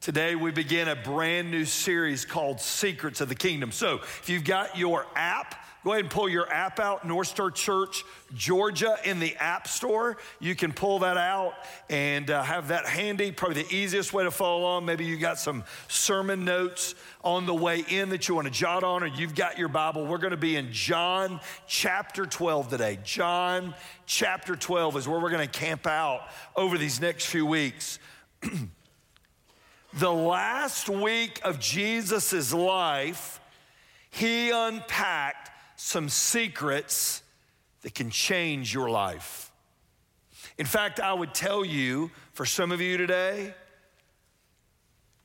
Today, we begin a brand new series called Secrets of the Kingdom. So, if you've got your app, go ahead and pull your app out, North Star Church, Georgia, in the App Store. You can pull that out and uh, have that handy. Probably the easiest way to follow along. Maybe you got some sermon notes on the way in that you want to jot on, or you've got your Bible. We're going to be in John chapter 12 today. John chapter 12 is where we're going to camp out over these next few weeks. the last week of Jesus' life, he unpacked some secrets that can change your life. In fact, I would tell you, for some of you today,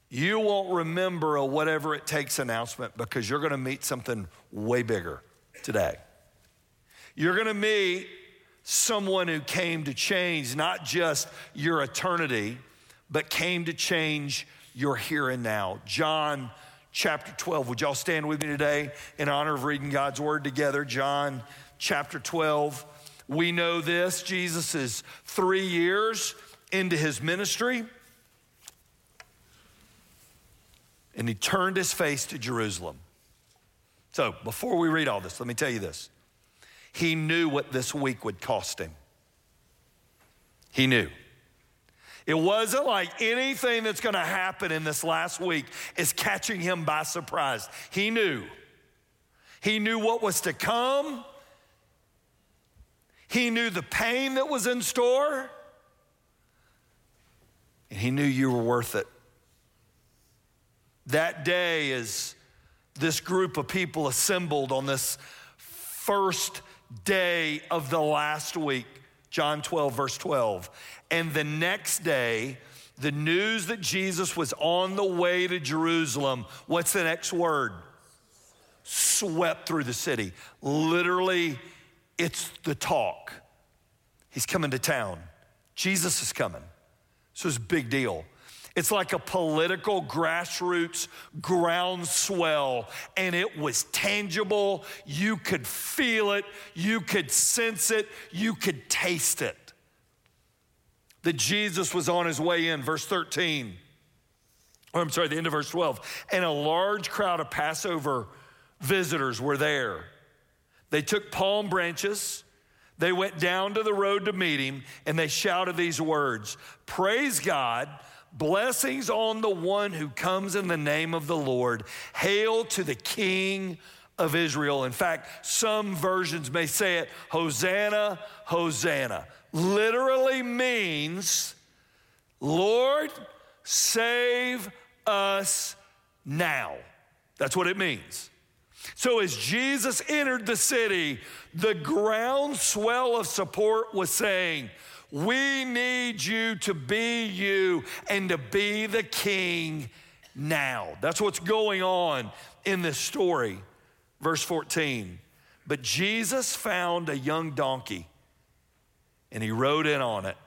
you won't remember a whatever it takes announcement because you're gonna meet something way bigger today. You're gonna meet someone who came to change not just your eternity, but came to change your here and now. John chapter 12. Would y'all stand with me today in honor of reading God's word together? John chapter 12. We know this Jesus is three years into his ministry, and he turned his face to Jerusalem. So, before we read all this, let me tell you this. He knew what this week would cost him. He knew. It wasn't like anything that's going to happen in this last week is catching him by surprise. He knew. He knew what was to come. He knew the pain that was in store. And he knew you were worth it. That day, as this group of people assembled on this first day of the last week, John 12, verse 12. And the next day, the news that Jesus was on the way to Jerusalem, what's the next word? Swept through the city. Literally, it's the talk. He's coming to town. Jesus is coming. So it's a big deal. It's like a political grassroots groundswell, and it was tangible. You could feel it, you could sense it, you could taste it. That Jesus was on his way in, verse 13. Or I'm sorry, the end of verse 12. And a large crowd of Passover visitors were there. They took palm branches. They went down to the road to meet him and they shouted these words Praise God Blessings on the one who comes in the name of the Lord. Hail to the King of Israel. In fact, some versions may say it Hosanna, Hosanna. Literally means, Lord, save us now. That's what it means. So as Jesus entered the city, the groundswell of support was saying, we need you to be you and to be the king now. That's what's going on in this story. Verse 14. But Jesus found a young donkey and he rode in on it,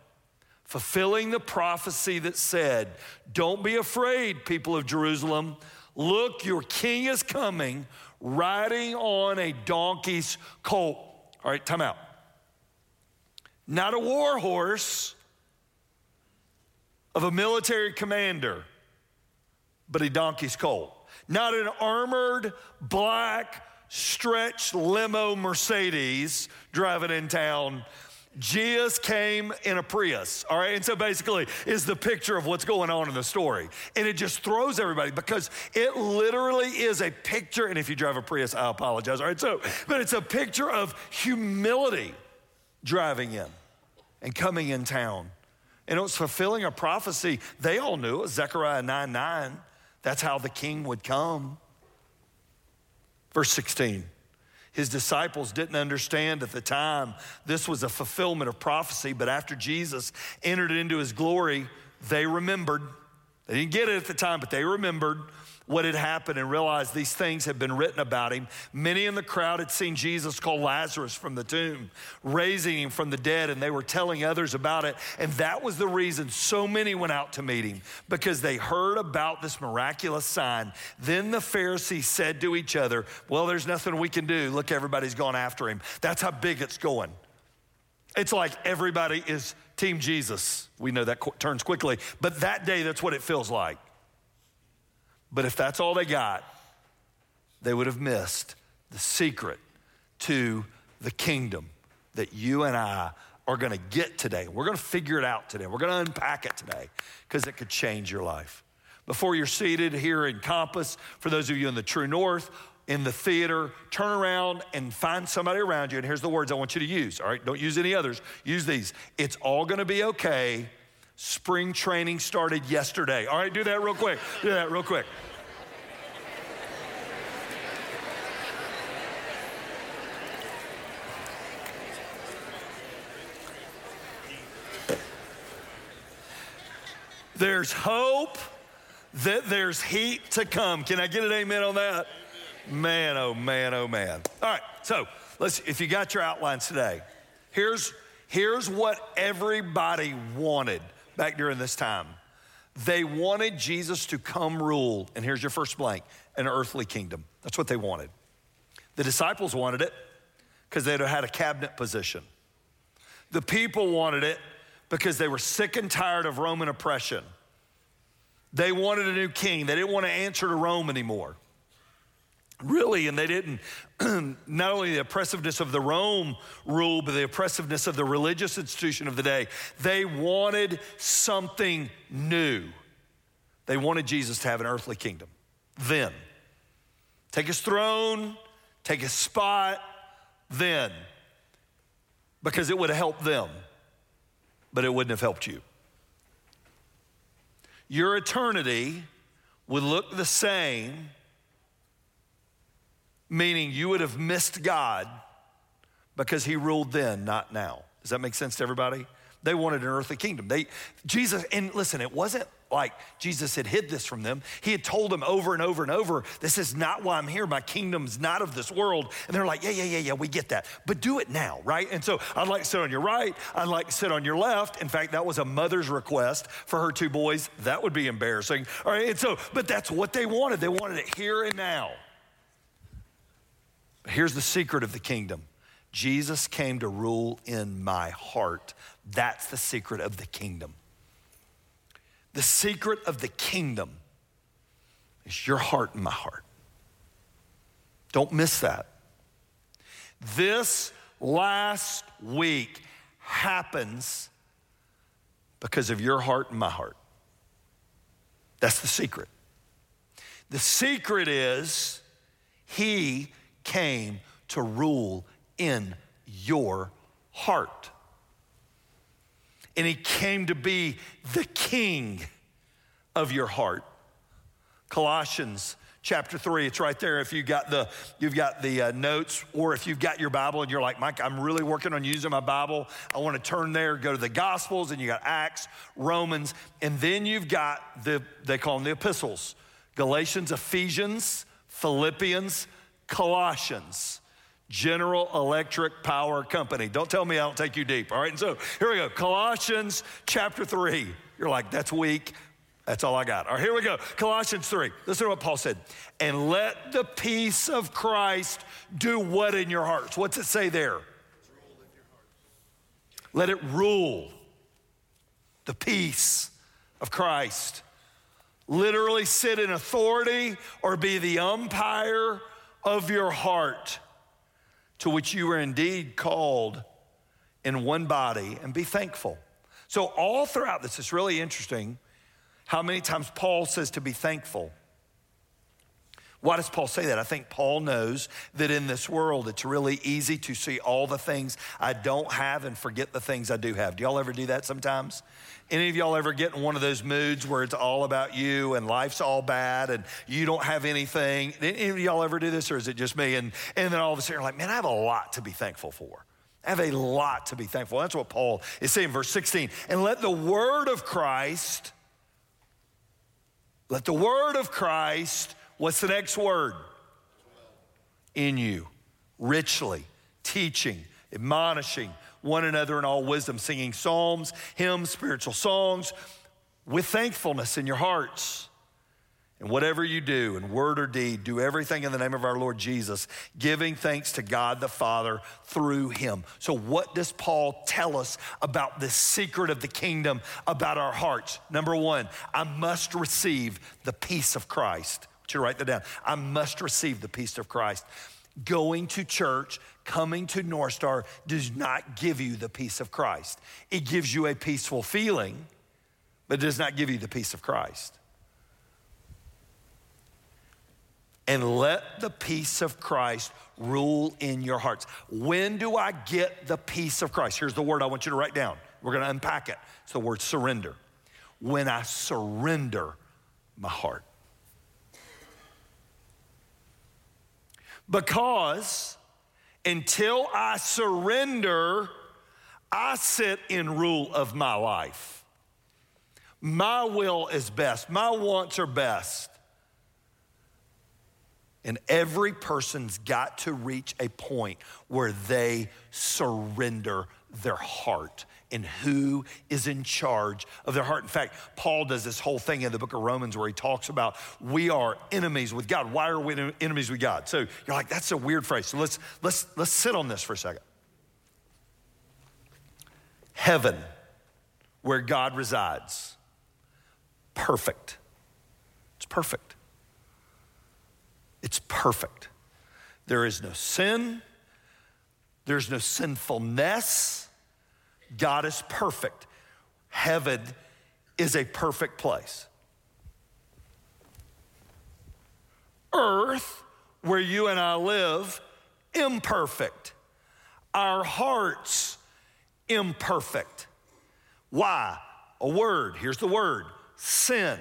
fulfilling the prophecy that said, Don't be afraid, people of Jerusalem. Look, your king is coming riding on a donkey's colt. All right, time out not a war horse of a military commander, but a donkey's colt. Not an armored black stretch limo Mercedes driving in town. Jesus came in a Prius, all right? And so basically is the picture of what's going on in the story. And it just throws everybody because it literally is a picture. And if you drive a Prius, I apologize, all right? So, but it's a picture of humility driving in and coming in town. And it was fulfilling a prophecy. They all knew it, Zechariah 9 9. That's how the king would come. Verse 16. His disciples didn't understand at the time this was a fulfillment of prophecy, but after Jesus entered into his glory, they remembered. They didn't get it at the time, but they remembered what had happened and realized these things had been written about him. Many in the crowd had seen Jesus call Lazarus from the tomb, raising him from the dead, and they were telling others about it. And that was the reason so many went out to meet him because they heard about this miraculous sign. Then the Pharisees said to each other, Well, there's nothing we can do. Look, everybody's gone after him. That's how big it's going. It's like everybody is Team Jesus. We know that turns quickly, but that day, that's what it feels like. But if that's all they got, they would have missed the secret to the kingdom that you and I are going to get today. We're going to figure it out today. We're going to unpack it today because it could change your life. Before you're seated here in Compass, for those of you in the True North, in the theater, turn around and find somebody around you. And here's the words I want you to use, all right? Don't use any others. Use these. It's all gonna be okay. Spring training started yesterday. All right, do that real quick. Do that real quick. There's hope that there's heat to come. Can I get an amen on that? Man, oh man, oh man. All right, so let's, if you got your outlines today, here's, here's what everybody wanted back during this time. They wanted Jesus to come rule, and here's your first blank an earthly kingdom. That's what they wanted. The disciples wanted it because they'd had a cabinet position. The people wanted it because they were sick and tired of Roman oppression. They wanted a new king. They didn't want to answer to Rome anymore. Really, and they didn't, not only the oppressiveness of the Rome rule, but the oppressiveness of the religious institution of the day. They wanted something new. They wanted Jesus to have an earthly kingdom. Then, take his throne, take his spot, then, because it would have helped them, but it wouldn't have helped you your eternity would look the same, meaning you would have missed God because he ruled then, not now. Does that make sense to everybody? They wanted an earthly kingdom. They Jesus, and listen, it wasn't like Jesus had hid this from them. He had told them over and over and over, this is not why I'm here. My kingdom's not of this world. And they're like, yeah, yeah, yeah, yeah, we get that. But do it now, right? And so I'd like to sit on your right. I'd like to sit on your left. In fact, that was a mother's request for her two boys. That would be embarrassing. All right. And so, but that's what they wanted. They wanted it here and now. Here's the secret of the kingdom. Jesus came to rule in my heart. That's the secret of the kingdom. The secret of the kingdom is your heart and my heart. Don't miss that. This last week happens because of your heart and my heart. That's the secret. The secret is he came to rule in your heart. And he came to be the king of your heart. Colossians chapter 3 it's right there if you got the you've got the uh, notes or if you've got your bible and you're like mike i'm really working on using my bible. I want to turn there go to the gospels and you got acts romans and then you've got the they call them the epistles. Galatians ephesians philippians colossians General Electric Power Company. Don't tell me I don't take you deep, all right? And so here we go Colossians chapter 3. You're like, that's weak. That's all I got. All right, here we go. Colossians 3. Listen to what Paul said. And let the peace of Christ do what in your hearts? What's it say there? Let it rule. The peace of Christ. Literally sit in authority or be the umpire of your heart to which you were indeed called in one body, and be thankful. So, all throughout this, it's really interesting how many times Paul says to be thankful. Why does Paul say that? I think Paul knows that in this world it's really easy to see all the things I don't have and forget the things I do have. Do y'all ever do that sometimes? Any of y'all ever get in one of those moods where it's all about you and life's all bad and you don't have anything? Any of y'all ever do this or is it just me? And, and then all of a sudden you're like, man, I have a lot to be thankful for. I have a lot to be thankful. That's what Paul is saying, verse 16. And let the word of Christ, let the word of Christ What's the next word? In you, richly teaching, admonishing one another in all wisdom, singing psalms, hymns, spiritual songs with thankfulness in your hearts. And whatever you do, in word or deed, do everything in the name of our Lord Jesus, giving thanks to God the Father through him. So, what does Paul tell us about the secret of the kingdom, about our hearts? Number one, I must receive the peace of Christ. To write that down. I must receive the peace of Christ. Going to church, coming to North Star does not give you the peace of Christ. It gives you a peaceful feeling, but it does not give you the peace of Christ. and let the peace of Christ rule in your hearts. When do I get the peace of Christ? Here's the word I want you to write down. We're going to unpack it. It's the word surrender. When I surrender my heart. Because until I surrender, I sit in rule of my life. My will is best, my wants are best. And every person's got to reach a point where they surrender their heart and who is in charge of their heart. In fact, Paul does this whole thing in the book of Romans where he talks about we are enemies with God. Why are we enemies with God? So you're like, that's a weird phrase. So let's let's let's sit on this for a second. Heaven, where God resides, perfect. It's perfect. It's perfect. There is no sin, there's no sinfulness. God is perfect. Heaven is a perfect place. Earth, where you and I live, imperfect. Our hearts, imperfect. Why? A word. Here's the word sin.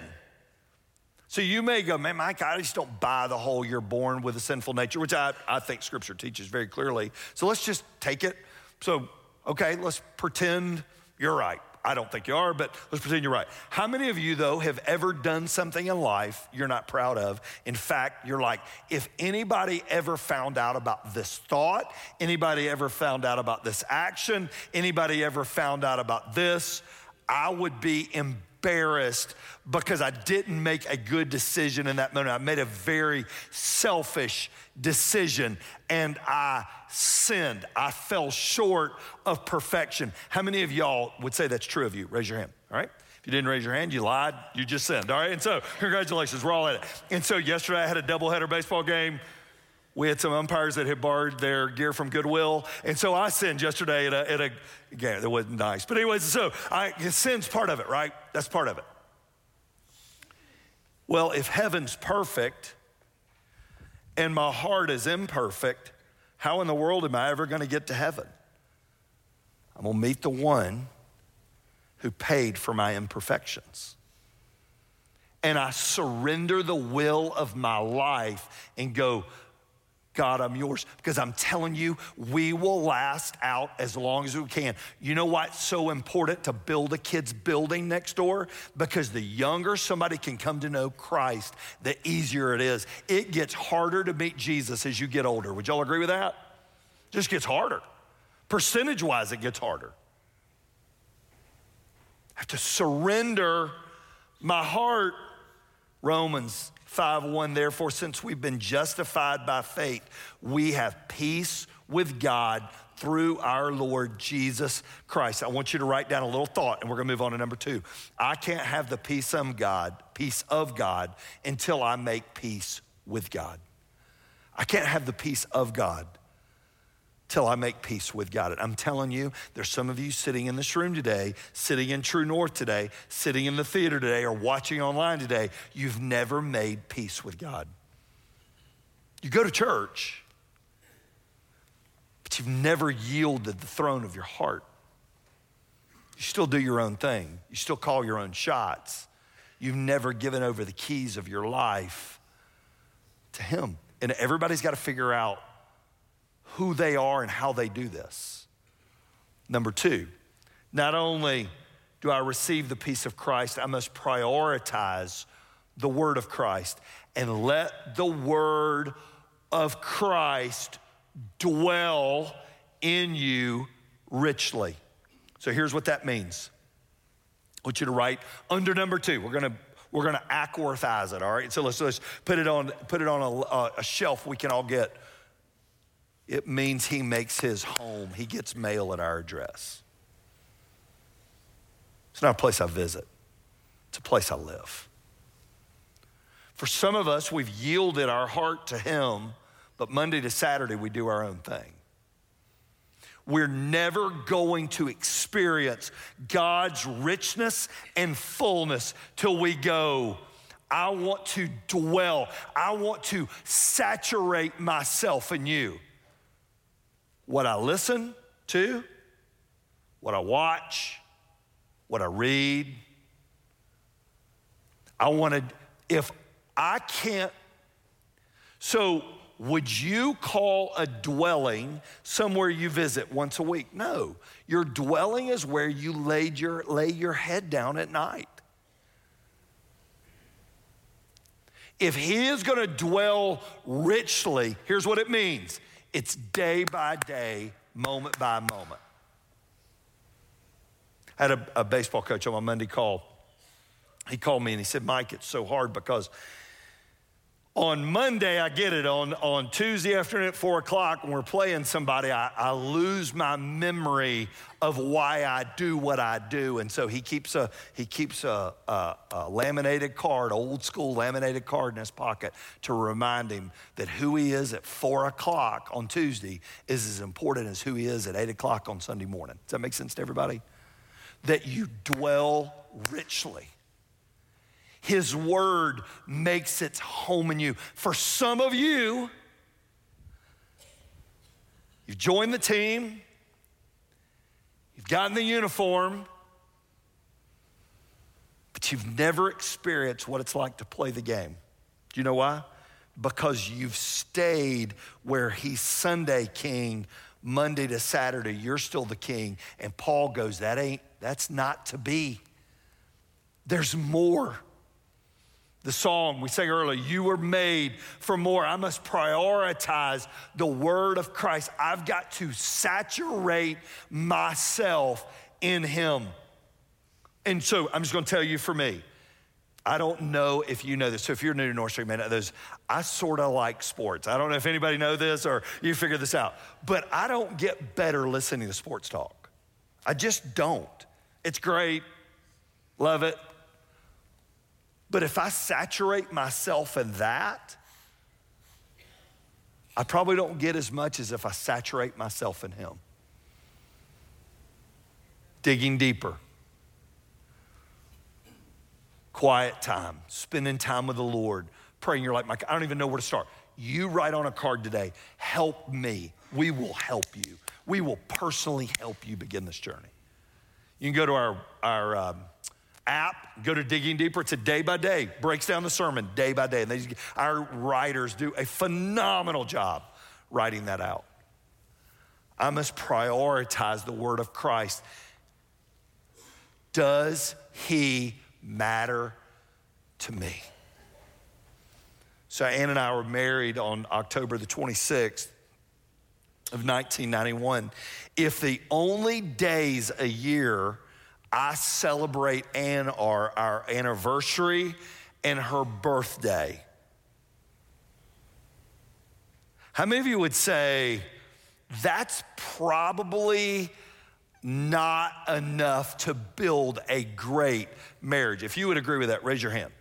So you may go, man, Mike, I just don't buy the whole you're born with a sinful nature, which I, I think scripture teaches very clearly. So let's just take it. So, okay, let's pretend you're right. I don't think you are, but let's pretend you're right. How many of you, though, have ever done something in life you're not proud of? In fact, you're like, if anybody ever found out about this thought, anybody ever found out about this action, anybody ever found out about this, I would be embarrassed because I didn't make a good decision in that moment. I made a very selfish decision and I sinned. I fell short of perfection. How many of y'all would say that's true of you? Raise your hand, all right? If you didn't raise your hand, you lied, you just sinned, all right? And so, congratulations, we're all at it. And so, yesterday I had a doubleheader baseball game. We had some umpires that had borrowed their gear from Goodwill. And so I sinned yesterday at a, at a game that wasn't nice. But, anyways, so I, sin's part of it, right? That's part of it. Well, if heaven's perfect and my heart is imperfect, how in the world am I ever going to get to heaven? I'm going to meet the one who paid for my imperfections. And I surrender the will of my life and go, God, I'm yours. Because I'm telling you, we will last out as long as we can. You know why it's so important to build a kid's building next door? Because the younger somebody can come to know Christ, the easier it is. It gets harder to meet Jesus as you get older. Would y'all agree with that? It just gets harder. Percentage wise, it gets harder. I have to surrender my heart. Romans 5 1, therefore, since we've been justified by faith, we have peace with God through our Lord Jesus Christ. I want you to write down a little thought, and we're gonna move on to number two. I can't have the peace of God, peace of God, until I make peace with God. I can't have the peace of God till I make peace with God. I'm telling you, there's some of you sitting in this room today, sitting in True North today, sitting in the theater today, or watching online today. You've never made peace with God. You go to church, but you've never yielded the throne of your heart. You still do your own thing, you still call your own shots. You've never given over the keys of your life to Him. And everybody's got to figure out who they are and how they do this. Number two, not only do I receive the peace of Christ, I must prioritize the word of Christ and let the word of Christ dwell in you richly. So here's what that means. I want you to write under number two. We're gonna We're to Ackworthize it, all right? So let's, let's put it on, put it on a, a shelf we can all get. It means he makes his home. He gets mail at our address. It's not a place I visit, it's a place I live. For some of us, we've yielded our heart to him, but Monday to Saturday, we do our own thing. We're never going to experience God's richness and fullness till we go, I want to dwell, I want to saturate myself in you. What I listen to, what I watch, what I read. I wanted, if I can't, so would you call a dwelling somewhere you visit once a week? No. Your dwelling is where you laid your, lay your head down at night. If he is going to dwell richly, here's what it means it's day by day, moment by moment. I had a, a baseball coach on my Monday call. He called me and he said, Mike, it's so hard because on Monday, I get it. On, on Tuesday afternoon at four o'clock, when we're playing somebody, I, I, lose my memory of why I do what I do. And so he keeps a, he keeps a, a, a laminated card, old school laminated card in his pocket to remind him that who he is at four o'clock on Tuesday is as important as who he is at eight o'clock on Sunday morning. Does that make sense to everybody? That you dwell richly his word makes its home in you. For some of you, you've joined the team, you've gotten the uniform, but you've never experienced what it's like to play the game. Do you know why? Because you've stayed where he's Sunday king, Monday to Saturday, you're still the king. And Paul goes, That ain't, that's not to be. There's more. The song we sang earlier, you were made for more. I must prioritize the word of Christ. I've got to saturate myself in Him. And so I'm just gonna tell you for me, I don't know if you know this. So if you're new to North Star, man, I sort of like sports. I don't know if anybody know this or you figure this out, but I don't get better listening to sports talk. I just don't. It's great, love it, but if I saturate myself in that, I probably don't get as much as if I saturate myself in Him. Digging deeper. Quiet time, spending time with the Lord, praying. You're like, Mike, I don't even know where to start. You write on a card today, help me. We will help you. We will personally help you begin this journey. You can go to our, our um, app, go to Digging Deeper. It's a day by day, breaks down the sermon day by day. And they, our writers do a phenomenal job writing that out. I must prioritize the word of Christ. Does he matter to me? So, Ann and I were married on October the 26th of 1991. If the only days a year I celebrate Ann our, our anniversary and her birthday. How many of you would say that's probably not enough to build a great marriage? If you would agree with that, raise your hand.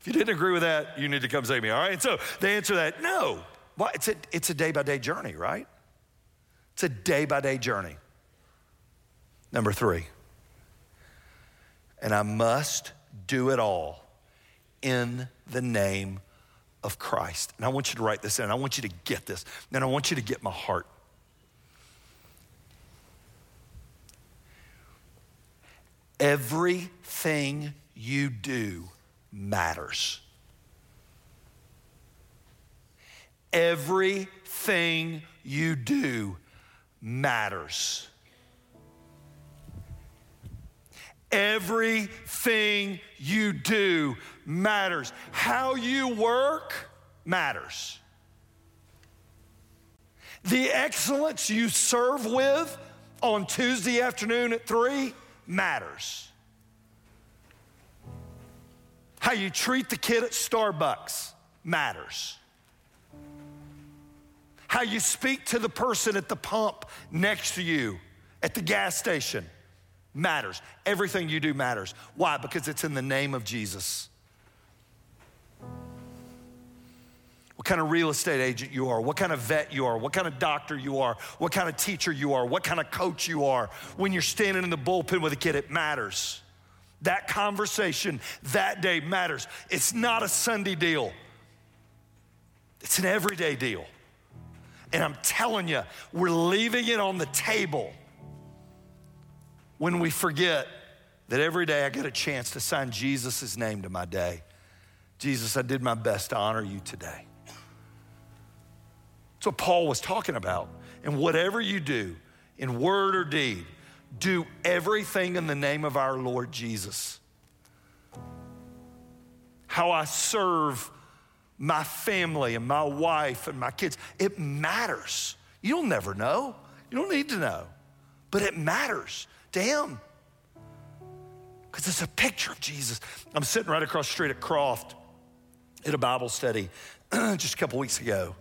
If you didn't agree with that, you need to come see me, all right? So the answer that, no. Well, it's a, it's a day by day journey, right? It's a day by day journey. Number three, and I must do it all in the name of Christ. And I want you to write this in. I want you to get this. And I want you to get my heart. Everything you do matters. Everything you do matters. Everything you do matters. How you work matters. The excellence you serve with on Tuesday afternoon at 3 matters. How you treat the kid at Starbucks matters. How you speak to the person at the pump next to you at the gas station matters. Everything you do matters. Why? Because it's in the name of Jesus. What kind of real estate agent you are, what kind of vet you are, what kind of doctor you are, what kind of teacher you are, what kind of coach you are. When you're standing in the bullpen with a kid, it matters. That conversation that day matters. It's not a Sunday deal, it's an everyday deal. And I'm telling you, we're leaving it on the table when we forget that every day I get a chance to sign Jesus' name to my day. Jesus, I did my best to honor you today. That's what Paul was talking about. And whatever you do, in word or deed, do everything in the name of our Lord Jesus. How I serve my family and my wife and my kids, it matters. You'll never know. You don't need to know, but it matters Him because it's a picture of Jesus. I'm sitting right across the street at Croft at a Bible study just a couple weeks ago.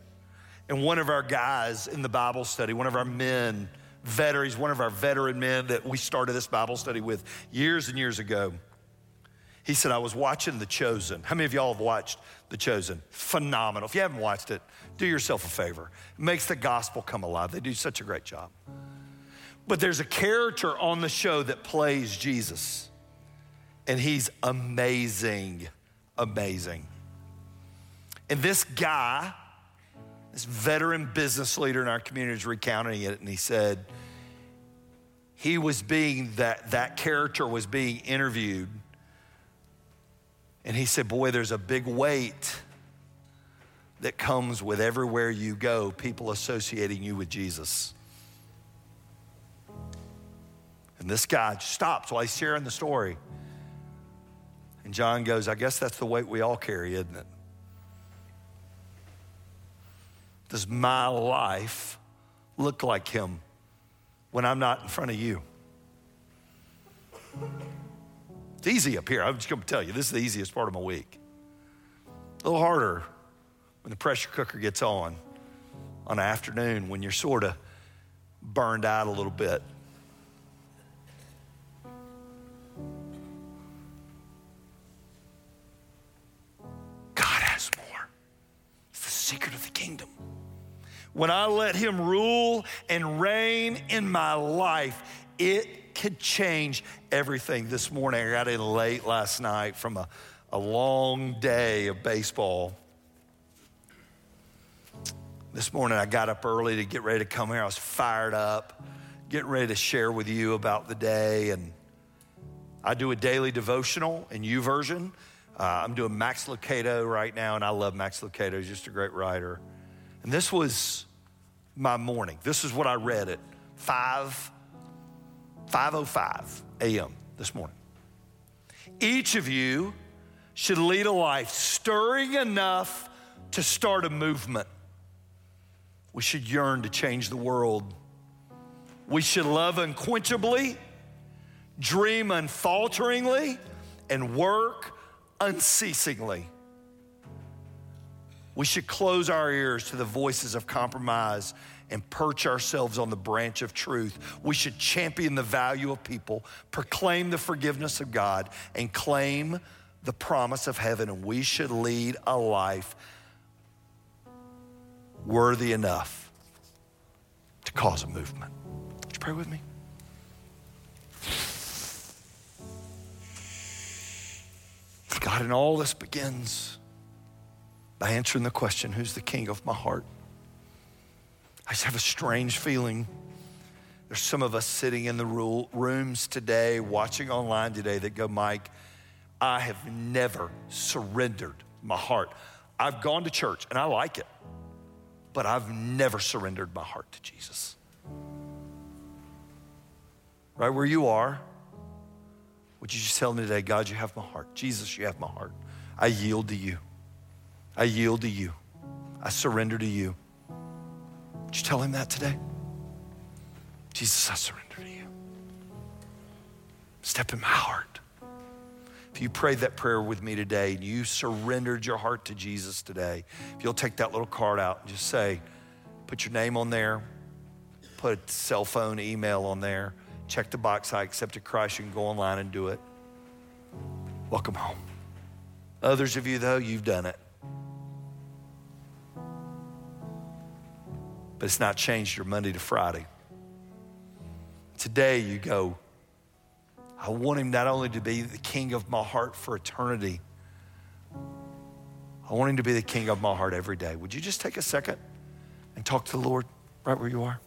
And one of our guys in the Bible study, one of our men, veterans, one of our veteran men that we started this Bible study with years and years ago. He said, I was watching The Chosen. How many of y'all have watched The Chosen? Phenomenal. If you haven't watched it, do yourself a favor. It makes the gospel come alive. They do such a great job. But there's a character on the show that plays Jesus, and he's amazing, amazing. And this guy, this veteran business leader in our community is recounting it, and he said he was being that that character was being interviewed, and he said, "Boy, there's a big weight." That comes with everywhere you go, people associating you with Jesus. And this guy stops while he's sharing the story. And John goes, I guess that's the weight we all carry, isn't it? Does my life look like him when I'm not in front of you? It's easy up here. I'm just going to tell you, this is the easiest part of my week. A little harder when the pressure cooker gets on on an afternoon when you're sort of burned out a little bit. When I let Him rule and reign in my life, it could change everything. This morning, I got in late last night from a, a long day of baseball. This morning, I got up early to get ready to come here. I was fired up, getting ready to share with you about the day. And I do a daily devotional in YouVersion. Uh, I'm doing Max Lucado right now, and I love Max Lucado. He's just a great writer. And this was my morning. This is what I read at 5 5:05 a.m. this morning. Each of you should lead a life stirring enough to start a movement. We should yearn to change the world. We should love unquenchably, dream unfalteringly, and work unceasingly. We should close our ears to the voices of compromise and perch ourselves on the branch of truth. We should champion the value of people, proclaim the forgiveness of God, and claim the promise of heaven. And we should lead a life worthy enough to cause a movement. Would you pray with me? God, and all this begins by answering the question who's the king of my heart? I just have a strange feeling. There's some of us sitting in the rooms today, watching online today, that go, Mike, I have never surrendered my heart. I've gone to church and I like it, but I've never surrendered my heart to Jesus. Right where you are, would you just tell me today, God, you have my heart? Jesus, you have my heart. I yield to you. I yield to you. I surrender to you. Would you tell him that today? Jesus, I surrender to you. Step in my heart. If you prayed that prayer with me today and you surrendered your heart to Jesus today, if you'll take that little card out and just say, put your name on there, put a cell phone, email on there, check the box, I accepted Christ, you can go online and do it. Welcome home. Others of you, though, you've done it. But it's not changed your Monday to Friday. Today you go, I want him not only to be the king of my heart for eternity, I want him to be the king of my heart every day. Would you just take a second and talk to the Lord right where you are?